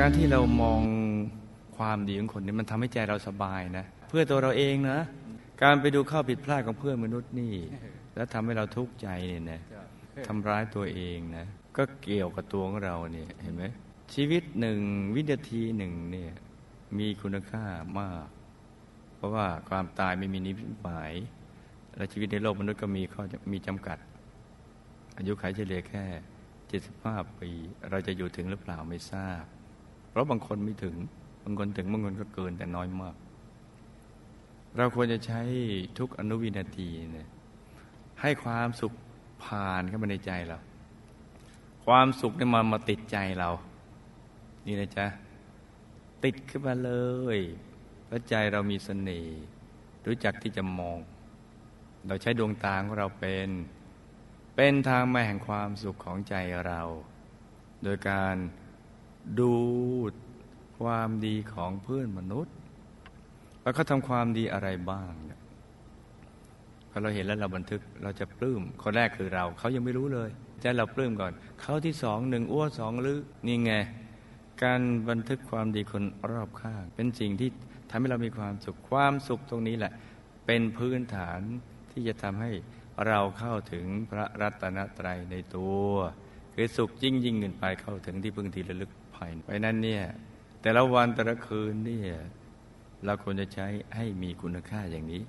การที่เรามองความดีของคนนี้มันทำให้ใจเราสบายนะ เพื่อตัวเราเองนะ การไปดูข้อผิดพลาดของเพื่อนมนุษย์นี่ แล้วทำให้เราทุกข์ใจเนี่ยนะทำร้ายตัวเองนะ ก็เกี่ยวกับตัวของเราเนี่ยเห็นไหมชีวิตหนึ่งวินาทีหนึ่งเนี่ยมีคุณค่ามาก เพราะว่าความตายไม่มีนิพหมาย และชีวิตในโลกมนุษย์ก็มีข้อมีจำกัด อายุขัยเฉลี่ยแค่ 75 ปี เราจะอยู่ถึงหรือเปล่าไม่ทราบ เพราะบางคนไม่ถึง บางคนถึงบางคนก็เกินแต่น้อยมาก เราควรจะใช้ทุกอนุวินาทีเนี่ยให้ความสุขผ่านเข้ามาในใจเรา ความสุขเนี่ยมันมาติดใจเรา นี่นะจ๊ะ ติดขึ้นมาเลยเพราะใจเรามีเสน่ห์รู้จักที่จะมอง เราใช้ดวงตาของเราเป็น เป็นทางมาแห่งความสุขของใจเรา โดยการ ดูความดีของเพื่อนมนุษย์ว่าเขาทำความดีอะไรบ้างเนี่ยพอเราเห็นแล้วเราบันทึกเราจะปลื้มคนแรกคือเราเขายังไม่รู้เลยใจเราปลื้มก่อนเขาที่สองหนึ่งอ้วสองหรือนี่ไงการบันทึกความดีคนรอบข้าง เป็นสิ่งที่ทำให้เรามีความสุขความสุขตรงนี้แหละ เป็นพื้นฐานที่จะทำให้เราเข้าถึงพระรัตนตรัยในตัว คือสุขยิ่งยิ่งขึ้นไปเข้าถึงที่พึ่งที่ระลึก ภัยไปนั้นเนี่ยแต่ละวันแต่ละคืนเนี่ยเราควรจะใช้ให้มีคุณค่าอย่างนี้